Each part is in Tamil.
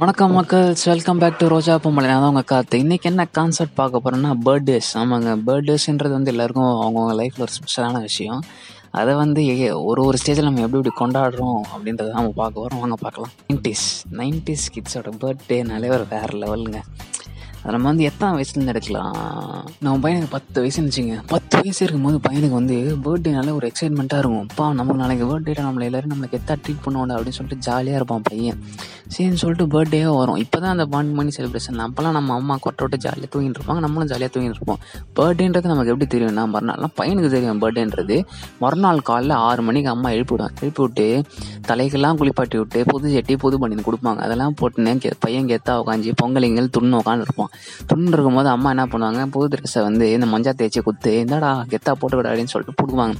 வணக்கம் மக்கள்ஸ் வெல்கம் பேக் டு ரோஜா பொம்பளை நான் தான் உங்கள் காத்து இன்றைக்கி என்ன கான்செப்ட் பார்க்க போகிறோன்னா பர்த்டேஸ் ஆமாங்க. பர்த்டேஸ்ன்றது வந்து எல்லாருக்கும் அவங்கவுங்க லைஃப்பில் ஒரு ஸ்பெஷலான விஷயம். அதை வந்து எ- ஒரு ஒரு ஸ்டேஜில் நம்ம எப்படி எப்படி கொண்டாடுறோம் அப்படின்றத நம்ம பார்க்க போகிறோம் வாங்க பார்க்கலாம். நைன்டிஸ் நைன்டிஸ் கிட்ஸோட பர்த்டேனாலே ஒரு வேறு லெவலுங்க அது நம்ம வந்து எத்தனை வயசுலேருந்து எடுக்கலாம்? நம்ம பையனுக்கு பத்து வயசுன்னு வச்சுங்க பத்து வயசு இருக்கும்போது பையனுக்கு வந்து பர்த்டேனால ஒரு எக்ஸைட்மெண்ட்டாக இருக்கும். அப்பா நமக்கு நாளைக்கு பர்த்டே நம்மளை எல்லாரும் நம்மளுக்கு எத்தா ட்ரீட் பண்ணுவோம் அப்படின்னு சொல்லிட்டு ஜாலியாக இருப்பான் பையன். சரின்னு சொல்லிட்டு பர்த்டே வரும். இப்போ தான் அந்த பாண்ட் மணி செலிப்ரேஷன் அப்போல்லாம் நம்ம அம்மா கொட்டை விட்டு ஜாலியாக தூங்கிட்டு இருப்பாங்க. நம்மளும் ஜாலியாக தூங்கிட்டு இருப்போம். பர்த்டேன்றது நமக்கு எப்படி தெரியும்னா மறுநாள்லாம் பையனுக்கு தெரியும் பர்த்டேன்றது மறுநாள் காலைல ஆறு மணிக்கு அம்மா எழுப்பி விடுவாங்க. எழுப்பி விட்டு தலைக்கெல்லாம் குளிப்பாட்டி விட்டு புது சட்டி புது பண்ணி கொடுப்பாங்க. அதெல்லாம் போட்டுனே கே பையன் கெத்தா உட்காந்து பொங்கலிங்கள் துண்ணு உட்காந்து இருப்போம் துண்ணு இருக்கும்போது அம்மா என்ன பண்ணுவாங்க? புது ட்ரெஸ்ஸை வந்து இந்த மஞ்சள் தேய்ச்சி குத்து இந்தாடா கெத்தா போட்டுக்கிட அப்படின்னு சொல்லிட்டு போடுவாங்க.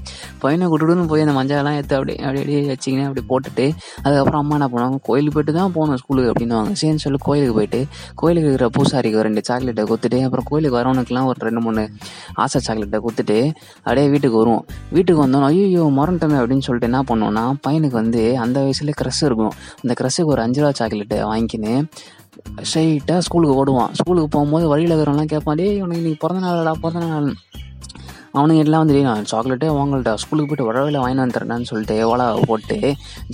பையனை கூட்டுன்னு போய் அந்த மஞ்சள்லாம் எடுத்து அப்படியே அப்படியே அப்படியே வச்சிங்கன்னா அப்படி போட்டுட்டு அதுக்கப்புறம் அம்மா என்ன பண்ணுவாங்க? கோயிலுக்கு போயிட்டு தான் போகணும் ஸ்கூலுக்கு அப்படின்னுவாங்க சரின்னு சொல்லி கோயிலுக்கு போயிட்டு கோயிலுக்கு இருக்கிற பூசாரிக்கு ரெண்டு சாக்லேட்டை கொடுத்துட்டு அப்புறம் கோயிலுக்கு வரவனுக்குலாம் ஒரு ரெண்டு மூணு ஆசை சாக்லேட்டை கொடுத்துட்டு அப்படியே வீட்டுக்கு வருவோம். வீட்டுக்கு வந்தோம் ஐயோ மறந்துட்டோமே அப்படின்னு சொல்லிட்டு என்ன பண்ணுவோம்னா பையனுக்கு வந்து அந்த வயசுல க்ரெஷ் இருக்கும். அந்த க்ரஷ்ஷுக்கு ஒரு அஞ்சு ரூபா சாக்லேட்டை வாங்கிக்கின்னு ஸ்ட்ரைட்டாக ஸ்கூலுக்கு ஓடுவான். ஸ்கூலுக்கு போகும்போது வழியில் இருக்கிறவங்களாம் கேட்பான் டேய் உனக்கு இன்னைக்கு பிறந்த நாளடா பிறந்த நாள் அவனுங்க எல்லாம் வந்து நான் சாக்லேட்டே வாங்கலடா ஸ்கூலுக்கு போயிட்டு வரவையில் வாங்கிட்டு வந்துடுறேன்னு சொல்லிட்டு எவ்வளோ போட்டு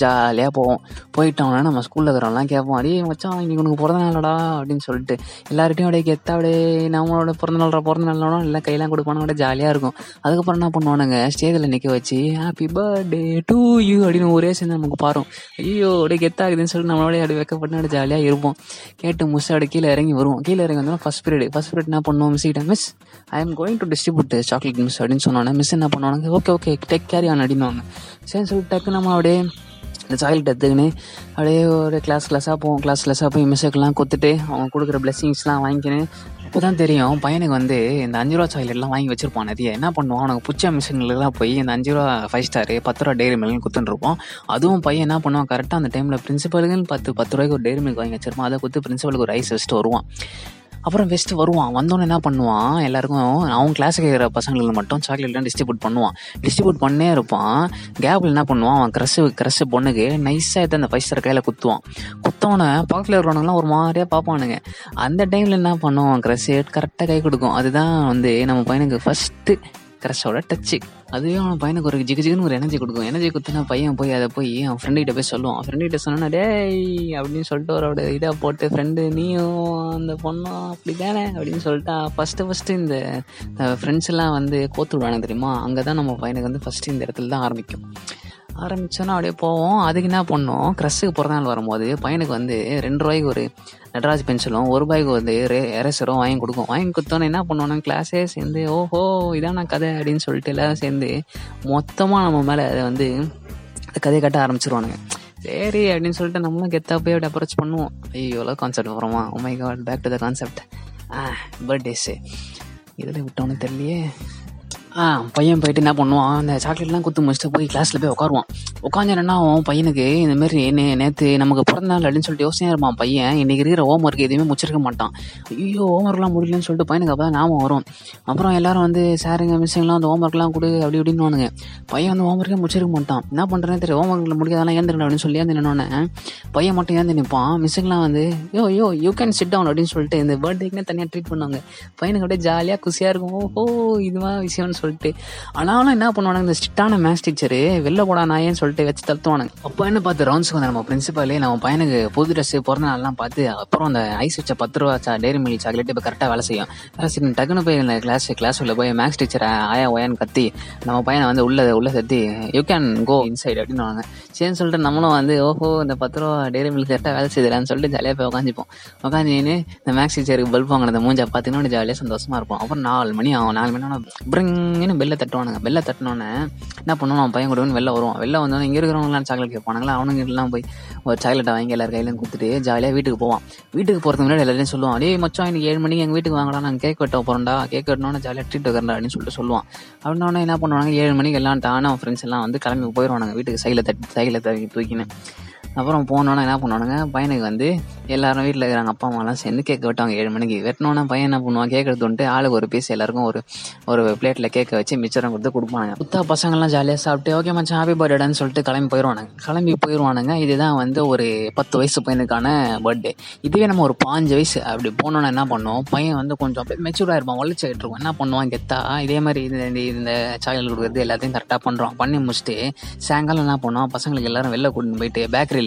ஜாலியாக போவோம். போயிட்டோம்னா நம்ம ஸ்கூலில் இருக்கிறவங்களாம் கேட்போம் அடே மச்சான் இன்னைக்கு உனக்கு பிறந்த நாளடா அப்படின்னு சொல்லிட்டு எல்லார்ட்டையும் அப்படியே கெத்தா அப்படியே நம்மளோட பிறந்த நாள்டா பிறந்த நாளோட எல்லாம் கையெல்லாம் கொடுப்பானு அப்படியே ஜாலியாக இருக்கும். அதுக்கப்புறம் என்ன பண்ணுவானுங்க ஸ்டேஜில் நிற்க வச்சு ஹாப்பி பர்த்டே டு யூ அப்படின்னு ஒரே சேர்ந்து நமக்கு பாரும். ஐயோ அப்படியே கெத்தாகுதுன்னு சொல்லிட்டு நம்மளோட அப்படி வைக்கப்பட்டு அப்படி ஜாலியாக இருப்போம். கேட்டு முஸ் அப்படி கீழே இறங்கி வருவோம். கீழே இறங்கி வந்தோம்னா ஃபஸ்ட் பீரியட் ஃபஸ்ட் பீரியட் என்ன பண்ணுவோம் miss I am going to distribute chocolate miss அப்படின்னு சொன்னோன்னே மிஸ் என்ன பண்ணுவாங்க okay okay take carry on அப்படின்னுவாங்க. சரின்னு சொல்லிட்டு டக்கு நம்ம அப்படியே இந்த சாக்லேட் எடுத்துக்கின்னு அப்படியே ஒரு கிளாஸ் கிளாஸாக போவோம். கிளாஸ் கிளாஸாக போய் மிஸ்ஸுக்கெல்லாம் கொடுத்துட்டு அவங்க கொடுக்குற பிளெஸிங்ஸ்லாம் வாங்கிக்கின்னு அப்போ தான் தெரியும் பையனுக்கு வந்து இந்த அஞ்சு ரூபா சாக்லேட்லாம் வாங்கி வச்சிருப்பான் நிறைய. என்ன பண்ணுவான்? அவனுக்கு பிடிச்ச மிஷின்லாம் போய் இந்த அஞ்சு ரூபா ஃபைவ் ஸ்டாரு பத்து ரூபா டெய்ரி மில்க்னு கொடுத்துட்டுருப்போம் அதுவும் பையன் என்ன பண்ணுவான்? கரெக்டாக அந்த டைமில் பிரின்சிபலுக்குன்னு பத்து பத்து ரூபாய்க்கு ஒரு டெய்ரி மில்க் வாங்கி வச்சிருப்பான். அதை கொடுத்து பிரின்சிபலுக்கு ஒரு ஐஸ் வச்சுட்டு வருவான். அப்புறம் ஃபஸ்ட்டு வருவான். வந்தோன்னே என்ன பண்ணுவான்? எல்லாருக்கும் அவன் கிளாஸுக்கு இருக்கிற பசங்களுக்கு மட்டும் சாக்லேட்லாம் டிஸ்ட்ரிபியூட் பண்ணுவான். டிஸ்ட்ரிபியூட் பண்ணே இருப்பான். கேப்பில் என்ன பண்ணுவான்? அவன் க்ரஷ் க்ரஷ் பொண்ணுக்கு நைஸாக எடுத்து அந்த ஃபைவ் ஸ்டார் கையில் குத்துவான். குத்தவனை பக்கத்தில் இருக்கிறவனுங்களாம் ஒரு மாதிரியாக பார்ப்பானுங்க. அந்த டைமில் என்ன பண்ணுவான்? க்ரஷ் கரெக்டாக கை கொடுக்கும். அதுதான் வந்து நம்ம பையனுக்கு ஃபஸ்ட்டு கிரஷோட டச்சு அதுவே அவன் பையனுக்கு ஒரு ஜிகு ஜிகுன்னு ஒரு எனர்ஜி கொடுக்கும். எனர்ஜி கொடுத்தனா பையன் போய் அதை போய் அவன் ஃப்ரெண்டு கிட்ட போய் சொல்லுவான். ஃப்ரெண்டுகிட்ட சொன்னா டேய் அப்படின்னு சொல்லிட்டு அவரோட இதை போட்டு ஃப்ரெண்டு நீயும் அந்த பொண்ணும் அப்படி தானே அப்படின்னு சொல்லிட்டா ஃபஸ்ட்டு ஃபஸ்ட்டு இந்த ஃப்ரெண்ட்ஸ் எல்லாம் வந்து கோத்து விடுவாங்க தெரியுமா? அங்கே தான் நம்ம பையனுக்கு வந்து ஃபஸ்ட்டு இந்த இடத்துல தான் ஆரம்பிக்கும். ஆரம்பித்தோன்னா அப்படியே போவோம். அதுக்கு என்ன பண்ணோம்? க்ரஷ்ஷுக்கு பிறந்த நாள் வரும்போது பையனுக்கு வந்து ரெண்டு ரூபாய்க்கு ஒரு நடராஜ் பென்சிலும் ஒரு ரூபாய்க்கு வந்து எரேசரும் வாங்கி கொடுக்கும். வாங்கி கொடுத்தோன்னே என்ன பண்ணுவோம் கிளாஸே சேர்ந்து ஓஹோ இதான கதை? அப்படின்னு சொல்லிட்டு எல்லாம் சேர்ந்து மொத்தமாக நம்ம மேலே அதை வந்து கதையை கட்ட ஆரம்பிச்சிருவானுங்க. சரி அப்படின்னு சொல்லிட்டு நம்மளும் கெத்தா போய் அப்படி அப்ரோச் பண்ணுவோம். ஐயோ கான்செப்ட் போகிறோமா oh my god back to the concept ஆ பர்த்டேஸு இதில் விட்டோன்னு தெரியலையே. ஆ பையன் போயிட்டு என்ன பண்ணுவான்? அந்த சாக்லேட்லாம் குத்து முடிச்சுட்டு போய் கிளாஸில் போய் உட்காருவான். உட்காந்து என்ன ஆகும் பையனுக்கு இந்த மாதிரி நே நேற்று நமக்கு பிறந்த நாள் அப்படின்னு சொல்லிட்டு யோசனையாக இருப்பான் பையன். இன்னைக்கு இருக்கிற ஹோம் ஒர்க் எதுவுமே முடிச்சிருக்க மாட்டான். ஐயோ ஹோம் ஒர்க்லாம் முடியலன்னு சொல்லிட்டு பையனுக்கு அப்போ தான் ஞாபகம் வரும். அப்புறம் எல்லாரும் வந்து சாருங்க மிஸ்ஸுங்கலாம் அந்த ஹோம் ஒர்க்லாம் கொடு அப்படி இப்படின்னு பையன் வந்து ஹோம் ஒர்க்கே முடிச்சிருக்க மாட்டான். என்ன பண்ணுறேன்னு தெரியும் ஹோம் ஒர்க்கில் முடியாதெல்லாம் ஏந்திரணும் அப்படின்னு சொல்லி ஏந்து நின்னோன்னே பையன் மட்டும் ஏந்து நிற்பான் மிஸ்ஸுங்கெல்லாம் வந்து yo yo you can sit down அப்படின்னு சொல்லிட்டு இந்த பர்த்டேக்குன்னு தனியாக ட்ரீட் பண்ணுவாங்க. பையனுக்கு அப்படியே ஜாலியாக குசியாக இருக்கும். ஓஹோ இதுவா விஷயம்னு சொல்லிட்டு. ஆனாலும் என்ன பண்ணுவானுங்க இந்த ஸ்ட்ரிக்டான மேத்ஸ் டீச்சரு வெளில போடா நாயேன்னு சொல்லிட்டு சொல்லிட்டு வச்சு தத்துவானுங்க அப்போ என்ன பார்த்து ரவுண்ட்ஸ்க்கு வந்து நம்ம பிரின்சிபாலே நம்ம பையனுக்கு புது ட்ரெஸ் பிறந்த நாள்லாம் பார்த்து அப்புறம் அந்த ஐஸ் வச்ச பத்து ரூபா சா டேரி மில்க் சாக்லேட் இப்போ கரெக்டாக வேலை செய்யும். வேலை செய்யும். டக்குன்னு போய் இந்த கிளாஸ் கிளாஸ் உள்ள போய் மேக்ஸ் டீச்சர் ஆயா ஓயான்னு கத்தி நம்ம பையனை வந்து உள்ள உள்ள சத்தி யூ கேன் கோ இன்சைட் அப்படின்னு சரின்னு சொல்லிட்டு நம்மளும் வந்து ஓஹோ இந்த பத்து ரூபா டேரி மில்க் கரெக்டாக வேலை செய்யலான்னு சொல்லிட்டு ஜாலியாக போய் உட்காந்துப்போம் உட்காந்து இந்த மேக்ஸ் டீச்சருக்கு பல்ப் வாங்கின அந்த மூஞ்சா பார்த்தீங்கன்னா ஜாலியாக சந்தோஷமாக இருப்போம். அப்புறம் நாலு மணி ஆகும். நாலு மணி ஆனால் பிரிங்கன்னு பெல்லை தட்டுவானுங்க. பெல்லை தட்டினோன்னே என்ன பண்ணுவோம்? அவன் பையன் கூட வெளில வருவான் வெளில இருந்தாலும் இங்கே இருக்கிறவங்களாம் சாக்லேட் கேட்பானுங்களா அவனுங்க எல்லாம் போய் ஒரு சாக்லேட்டை வாங்கி எல்லார் கையிலையும் கொடுத்துட்டு ஜாலியாக வீட்டுக்கு போவான். வீட்டுக்கு போகிறதுக்கு முன்னாடி எல்லாரையும் சொல்லுவான் டேய் மச்சம் இன்னைக்கு ஏழு மணிக்கு எங்கள் வீட்டுக்கு வாங்கடா நாங்கள் கேக் வெட்ட போகிறோம்டா கேக் வெட்டினோன்னே ஜாலியாக ட்ரீட் வைக்கிறா அப்படின்னு சொல்லிட்டு சொல்லுவான். அப்படின்னா என்ன பண்ணுவாங்க? ஏழு மணிக்கு எல்லாம் டான அவன் ஃப்ரெண்ட்ஸ் எல்லாம் வந்து கிளம்பி போயிடுவானுங்க வீட்டுக்கு சைடில் தட்டி சைடில் தூக்கின்னு. அப்புறம் போனோன்னே என்ன பண்ணுவானுங்க? பையனுக்கு வந்து எல்லாரும் வீட்டில் இருக்கிறாங்க. அப்பா அம்மாலாம் சேர்ந்து கேக் வெட்டுவாங்க ஏழு மணிக்கு. வெட்டினோன்னா பையன் என்ன பண்ணுவான்? கேக் எடுத்துட்டு ஆளுக்கு ஒரு பீஸ் எல்லாருக்கும் ஒரு ஒரு பிளேட்டில் கேக்கை வச்சு மிச்சரம் கொடுத்து கொடுப்பானுங்க. புத்தா பசங்கள்லாம் ஜாலியாக சாப்பிட்டு ஓகே மச்சான் ஹாப்பி பர்த்டேன்னு சொல்லிட்டு கிளம்பி போயிடுவானுங்க கிளம்பி போயிடுவானுங்க இதுதான் வந்து ஒரு பத்து வயசு பையனுக்கான பர்த்டே இதுவே நம்ம ஒரு பாஞ்சு வயசு. அப்படி போனோன்னா என்ன பண்ணுவோம்? பையன் வந்து கொஞ்சம் அப்படியே மெச்சூர்டாக இருப்பான். வலிச்சுக்கிட்டு இருக்கும் என்ன பண்ணுவான் கெத்தா? இதே மாதிரி இந்த இந்த- சாயல் சாக்லேட் கொடுக்குறது எல்லாத்தையும் கரெக்டாக பண்ணுறான் பண்ணி முடிச்சுட்டு சாயங்காலம் என்ன பண்ணுவான்? பசங்களுக்கு எல்லாரும் வெளில கூட்டிட்டு போயிட்டு பேக்கரியில்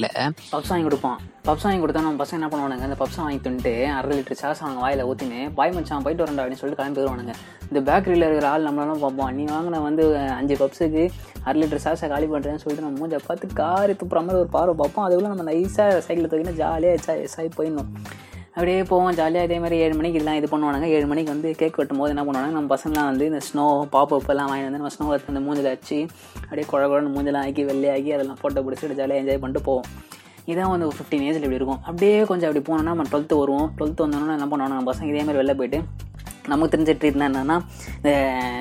பப்ஸ் வாங்கி கொடுப்பான் பப்ஸ் வாங்கி கொடுத்தா நம்ம பசங்க என்ன பண்ணுவானுங்க? அந்த பப்ஸ் வாங்கி தின்ட்டு அரை லிட்டர் சாஸ் அவங்க வாயில ஊற்றினு பாய் மச்சான் போயிட்டு வரண்டா அப்படின்னு சொல்லிட்டு கிளம்பி வருவானுங்க இந்த பேக்கரியில் இருக்கிற ஆள் நம்மளாலும் பார்ப்போம் நீ வாங்கின வந்து அஞ்சு பப்ஸுக்கு அரை லிட்டர் சாஸை காலி பண்ணுறேன்னு சொல்லிட்டு நம்ம மூஞ்சை பார்த்து காரி துப்புற மாதிரி ஒரு பார்வை பார்ப்போம். அதுக்குள்ளே நம்ம நைஸாக சைக்கிளில் தூக்கினா ஜாலியாக எச்சா எஸ்ஸாகி போயிடணும். அப்படியே போவோம் ஜாலியாக இதே மாதிரி ஏழு மணிக்கு இதெல்லாம் இது பண்ணுவானுங்க. ஏழு மணிக்கு வந்து கேக் வெட்டும் போது என்ன பண்ணுவாங்க நம்ம பசங்களாம் வந்து இந்த ஸ்னோ பாப் எல்லாம் வாங்கி வந்து நம்ம ஸ்னோ எடுத்து அந்த மூஞ்சில் வச்சு அப்படியே குழ குழன்னு மூஞ்செல்லாம் ஆக்கி வெள்ளையாக்கி அதெல்லாம் ஃபோட்டோ பிடிச்சிட்டு ஜாலியாக என்ஜாய் பண்ணிட்டு போவோம். இதான் வந்து ஒரு ஃபிஃப்டீன் ஏஜில் இப்படி இருக்கும். அப்படியே கொஞ்சம் அப்படி போனோம்னா நம்ம டுவெல்த்து வருவோம். டுவெல்த்து வந்தோன்னா என்ன பண்ணுவாங்க நம்ம பசங்க இதே மாதிரி வெளில போயிட்டு நமக்கு தெரிஞ்ச ட்ரீட்னா என்னென்னா இந்த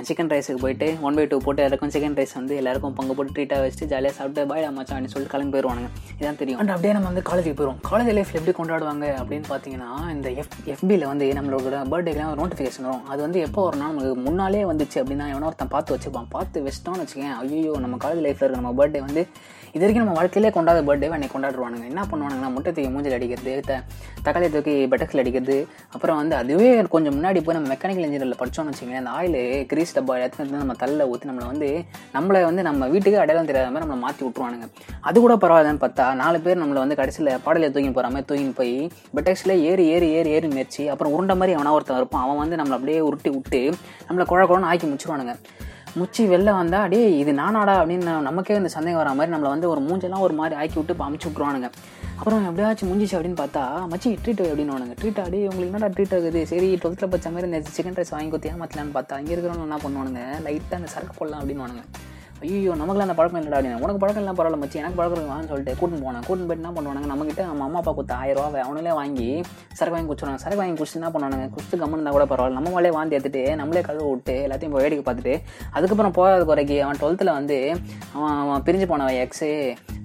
சிக்கன் ரைஸுக்கு போயிட்டு ஒன் பை டூ போட்டு எல்லாருக்கும் சிக்கன் ரைஸ் வந்து எல்லாருக்கும் பங்கு போட்டு ட்ரீட்டாக வச்சுட்டு ஜாலியாக சாப்பிட்டு பாய் மச்சான் அப்படின்னு சொல்லிட்டு கிளம்பி போயிடுவானுங்க இதான் தெரியும். அண்ட் அப்படியே நம்ம வந்து காலேஜுக்கு போயிடுவோம் காலேஜ் லைஃப் எப்படி கொண்டாடுவாங்க அப்படின்னு பார்த்தீங்கன்னா இந்த எஃப் எஃபியில் வந்து நம்மளோட பர்த்டேக்கெலாம் ஒரு நோட்டிஃபிகேஷன் வரும். அது வந்து எப்போ வரும்னா நமக்கு முன்னாலே வந்துச்சு அப்படின்னா எவனோ ஒருத்தன் பார்த்து வச்சுப்பான். பார்த்து வச்சிட்டோம்னு வச்சுக்கேன் ஐயோ நம்ம காலேஜ் லைஃப்பில் இருக்க நம்ம பர்த்டே வந்து இது வரைக்கும் நம்ம வாழ்க்கையிலே கொண்டாத பர்த்டே அன்னைக்கு கொண்டாடுவானுங்க. என்ன பண்ணுவானுங்கன்னா முட்டை தூக்கி மூஞ்சில் அடிக்கிறது த- தக்காளி தூக்கி பெட்டக்ஸில் அடிக்கிறது அப்புறம் வந்து அதுவே கொஞ்சம் முன்னாடி போய் நம்ம மெக்கானிக்கல் இன்ஜினியரில் படித்தோம்னு வச்சுக்கோங்களேன் அந்த ஆயில் கிரீஸ் டப்பா எடுத்துட்டு நம்ம தள்ள ஊற்றி நம்மளை வந்து நம்மளை வந்து நம்ம வீட்டுக்கு அடையாளம் தெரியாத மாதிரி நம்மளை மாற்றி விட்ருவானுங்க அது கூட பரவாயில்லன்னு பார்த்தா நாலு பேர் நம்மளை வந்து கடைசியில் பாடலில் தூக்கி போகிற மாதிரி தூக்கி போய் பெட்டக்ஸில் ஏறி ஏறி ஏறி ஏறி மேய்ச்சி அப்புறம் உருண்டை மாதிரி அவனா ஒருத்தன் இருப்பான். அவன் வந்து நம்மளை அப்படியே உருட்டி விட்டு நம்மளை குழ குழன்னு ஆக்கி முடிச்சிருவானுங்க. முச்சி வெளில வந்தால் அடே இது நானாடா அப்படின்னு நமக்கே இந்த சந்தேகம் வர மாதிரி நம்மளை வந்து ஒரு மூஞ்செல்லாம் ஒரு மாதிரி ஆக்கி விட்டு அமுச்சு விட்ருவானுங்க அப்புறம் எப்படியாச்சும் முடிஞ்சிச்சு அப்படின்னு பார்த்தா மச்சி ட்ரீட் அப்படின்னு ட்ரீட் அடி உங்களுக்கு என்னடா ட்ரீட் ஆகுது? சரி டுவெல்த்தில் பச்ச மாதிரி இந்த சிக்கன் ரைஸ் வாங்கி கொடுத்து ஏமாத்தலான்னு பார்த்தா இங்கே இருக்கிறவங்க என்ன பண்ணுவானுங்க? லைட்டாக அந்த சரக்கு போடலாம் அப்படின்னு ஐயோ நமக்குலாம் அந்த பழக்கம் இல்லைடா அப்படின்னு உனக்கு பழக்கம் இல்லை பரவாயில்ல மச்சி எனக்கு பழக்கம் இருக்குவான்னு சொல்லிட்டு கூட்டின்னு போனேன். கூட்டின்னு போயிட்டு என்ன பண்ணுவானுங்க? நம்மகிட்ட நம்ம அம்மா அப்பா கொடுத்த ஆயிரம் ரூபா அவங்களே வாங்கி சரக்கு வாங்கி குடிச்சிடுவாங்க சரக்கு வாங்கி குடிச்சு என்ன பண்ணுவானுங்க? குடிச்சு கம்மன் இருந்தால் கூட பரவாயில்ல. நம்ம மேலே வாந்தி எடுத்துட்டு நம்மளே கழுவு விட்டு எல்லாத்தையும் போய் வேடிக்கை பார்த்துட்டு அதுக்கப்புறம் போகாத குறைக்கு அவன் டுவெல்த்தில் வந்து அவன் அவன் பிரிஞ்சு போனவன் எக்ஸு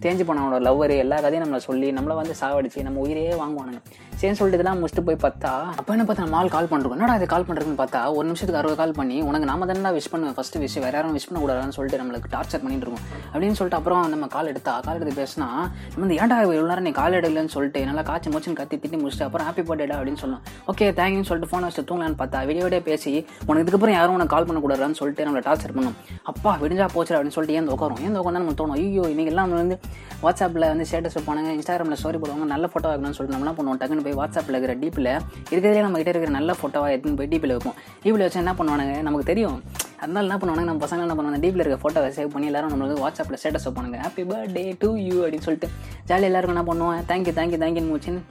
தேஞ்சு போனவனோட லவ்வரு எல்லா கதையும் நம்மளை சொல்லி நம்மளை வந்து சாவடிச்சு நம்ம உயிரே வாங்குவானுங்க. சரின்னு சொல்லிட்டு இதெல்லாம் முடிச்சுட்டு போய் பார்த்தா அப்போ என்ன பார்த்தா நம்ம ஆள் கால் பண்ணுறோம் என்னடா இது கால் பண்ணுறதுன்னு பார்த்தா ஒரு நிமிஷத்துக்கு அறுபது கால் பண்ணி உனக்கு நாம தானே விஷ் பண்ணுவேன். ஃபஸ்ட்டு விஷ் வேற யாரும் விஷ் பண்ணக்கூடாதுன்னு சொல்லிட்டு நம்மளுக்கு டார்ச்சர் பண்ணிட்டு இருக்கோம். அப்படின்னு சொல்லிட்டு அப்புறம் நம்ம கால் எடுத்தா கால் எடுத்து பேசினா நம்ம வந்து ஏன்டா இவ்வளோ நேரம் நீ கால் எடுக்கலன்னு சொல்லிட்டு நல்லா காய்ச்சி மூச்சுன்னு கத்தி திட்டி முடிச்சுட்டு அப்புறம் ஹாப்பி பர்த்டேடா அப்படின்னு சொல்லலாம் ஓகே தேங்க்யூன்னு சொல்லிட்டு ஃபோன் வச்சு தூங்கலான்னு பார்த்தா வீடியோ பேசி உனக்கு இதுக்கப்புறம் யாரும் உனக்கு கால் பண்ணக்கூடாதுன்னு சொல்லிட்டு நம்மளை டார்ச்சர் பண்ணோம். அப்பா விடிஞ்சா போச்சு அப்படின்னு சொல்லிட்டு ஏன் உட்காரும் ஏன் உட்காந்து நம்ம தோணும் ஐயோ இன்னைக்கு எல்லாம் வந்து வாட்ஸ்அப்பில் வந்து ஸ்டேட்டஸ் வைப்பானுங்க இன்ஸ்டாகிராமில் ஸ்டோரி போடுவாங்க நல்ல ஃபோட்டோ வைக்கணும்னு சொல்லிட்டு நம்ம என்ன பண்ணுவோம்? டக்குன்னு போய் வாட்ஸ்அப்பில் இருக்கிற டீப்பில் இருக்கிறதுலே நம்ம கிட்ட இருக்கிற நல்ல ஃபோட்டோவாக எடுத்துன்னு போய் டீப்பில் வைப்போம். டீப்பில் வச்சு என்ன பண்ணுவானுங்க? நமக்கு தெரியும் அதனால என்ன பண்ணுவாங்க நம்ம பசங்க என்ன பண்ணுவாங்க டீப்பில் இருக்க ஃபோட்டோவை சேவ் பண்ணி எல்லாரும் நம்மளுக்கு வாட்ஸ்அப்பில் ஸ்டேட்டஸ் வைப்பானுங்க. ஹாப்பி பர்த்டே டு யூ அப்படின்னு சொல்லிட்டு ஜாலியாக எல்லாருக்கும் என்ன பண்ணுவோம் தேங்க்யூ தேங்க்யூ தேங்க்யூ மூச்சின்னு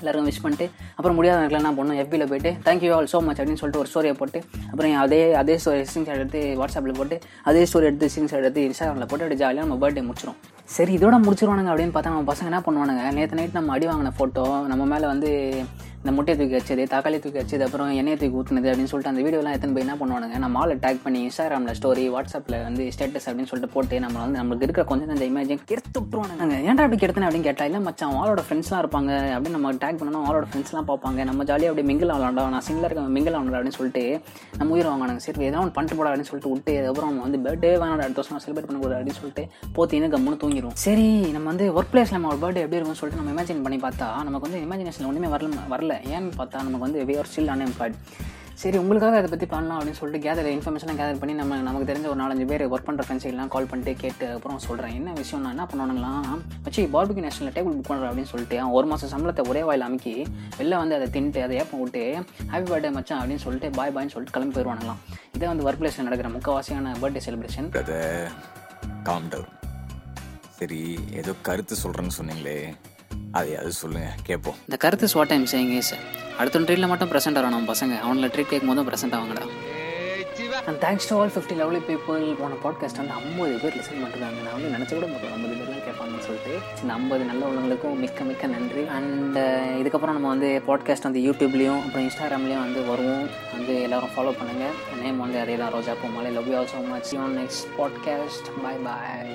எல்லாருக்கும் விஷ் பண்ணிட்டு அப்புறம் முடியாதவங்களுக்குலாம் என்ன பண்ணோம் எஃபியில் போயிட்டு தேங்க்யூ ஆல் ஸோ மச் அப்படின்னு சொல்லிட்டு ஒரு ஸ்டோரியை போட்டு அப்புறம் அதே அதே ஸ்டோரி ஸ்க்ரீன்ஷாட் எடுத்து வாட்ஸ்அப்பில் போட்டு அதே ஸ்டோரி எடுத்து ஸ்க்ரீன்ஷாட் எடுத்து இன்ஸ்டாகிராமில் போட்டு அப்படி ஜாலியாக நம்ம பர்த்டே முடிச்சிடும் சரி இதோட முடிச்சிருவானுங்க அப்படின்னு பார்த்தா நம்ம பசங்க என்ன பண்ணுவானுங்க? நேற்று நைட் நம்ம அடி வாங்கின ஃபோட்டோ நம்ம மேலே வந்து இந்த முட்டையை தூக்கி வச்சது தக்காளி தூக்கி வச்சது அப்புறம் எண்ணெயை தூக்கி ஊற்றுனது அப்படின்னு சொல்லிட்டு அந்த வீடியோலாம் எத்தனை போய் என்ன பண்ணுவானுங்க? நம்ம ஆளை டேக் பண்ணி இன்ஸ்டாகிராமில் ஸ்டோரி வாட்ஸ்அப்பில் வந்து ஸ்டேட்டஸ் அப்படின்னு சொல்லிட்டு போட்டு நம்ம வந்து நம்மளுக்கு இருக்கிற கொஞ்சம் அந்த இமேஜை கெடுத்து விட்டுருவானுங்க. ஏன்டா அப்படி கெடுத்தேன் அப்படின்னு கேட்டால் இல்லை மச்சான் அவளோட ஃப்ரெண்ட்ஸ்லாம் இருப்பாங்க. அப்படின்னு நம்ம டேக் பண்ணணும் அவளோட ஃப்ரெண்ட்ஸ்லாம் பார்ப்பாங்க. நம்ம ஜாலியாக அப்படி மிங்கில் ஆகலாம்டா நான் சிங்கிளாக இருக்க மிங்கில் ஆகலாம் அப்படின்னு சொல்லிட்டு நம்ம உயிர் வாங்கினாங்க சரி ஏதாவது ஒன்று பண்ணிட்டு போடா அப்படின்னு சொல்லிட்டு விட்டு அதுக்கப்புறம் வந்து பர்த்டே வேணாம் அடுத்த வருஷம் செலிப்ரேட் பண்ண கூடாது அப்படின்னு சொல்லிட்டு போத்தின்னு கம்முன்னு தூங்கி தூங்கிடும் சரி நம்ம வந்து ஒர்க் பிளேஸ் நம்ம ஒரு பர்த்டே எப்படி இருக்கும்னு சொல்லிட்டு நம்ம இமேஜின் பண்ணி பார்த்தா நமக்கு வந்து இமேஜினேஷன் ஒன்றுமே வரல வரல. ஏன்னு பார்த்தா நமக்கு வந்து வி ஆர் ஸ்டில் அன்எம்ப்ளாய்ட் சரி உங்களுக்காக அதை பற்றி பண்ணலாம் அப்படின்னு சொல்லிட்டு கேதர் இன்ஃபர்மேஷனாக கேதர் பண்ணி நம்ம நமக்கு தெரிஞ்ச ஒரு நாலஞ்சு பேர் ஒர்க் பண்ணுற ஃப்ரெண்ட்ஸ் எல்லாம் கால் பண்ணிட்டு கேட்டு அப்புறம் சொல்கிறேன் என்ன விஷயம் நான் என்ன பண்ணுவானுங்களாம் வச்சு பார்பிக்கு நேஷனில் டேபிள் புக் பண்ணுறேன் அப்படின்னு சொல்லிட்டு ஒரு மாதம் சம்பளத்தை ஒரே வாயில் அமுக்கி வெளில வந்து அதை தின்ட்டு அதை ஏப்பம் விட்டு ஹாப்பி பர்த்டே மச்சான் அப்படின்னு சொல்லிட்டு பாய் பாய்னு சொல்லிட்டு கிளம்பி போயிடுவானுங்களாம் இதை வந்து ஒர்க் பிளேஸில் நடக்கிற முக்கவாசியான பர்த்டே செலிப்ரேஷன் காம் டவுன் சரி ஏதோ கருத்து சொல்கிறேன்னு சொன்னீங்களே அதையாவது சொல்லுங்க கேட்போம் இந்த கருத்து ஸ்வாட் டைம் செய்யுங்க சார் அடுத்த ட்ரீட்டில் மட்டும் ப்ரெசென்ட் ஆகணும் நம்ம பசங்க. அவங்கள ட்ரீட் கேட்கும் போதும் present ஆவாங்கடா. And thanks to all fifty lovely people போன பாட்காஸ்ட் வந்து ஐம்பது பேர் லிசன் பண்ணிருக்காங்க நான் வந்து நினச்ச கூட மாட்டோம் ஐம்பது பேர்லாம் கேட்பாங்கன்னு சொல்லிட்டு இந்த ஐம்பது நல்ல உள்ளவங்களுக்கும் மிக்க மிக்க நன்றி. அண்ட் இதுக்கப்புறம் நம்ம வந்து பாட்காஸ்ட் வந்து யூடியூப்லேயும் அப்புறம் இன்ஸ்டாகிராம்லேயும் வந்து வருவோம். வந்து எல்லாரும் ஃபாலோ பண்ணுங்கள் நேம் வந்து அதே தான் ரோஜா பூமாலை love you also much you next podcast bye bye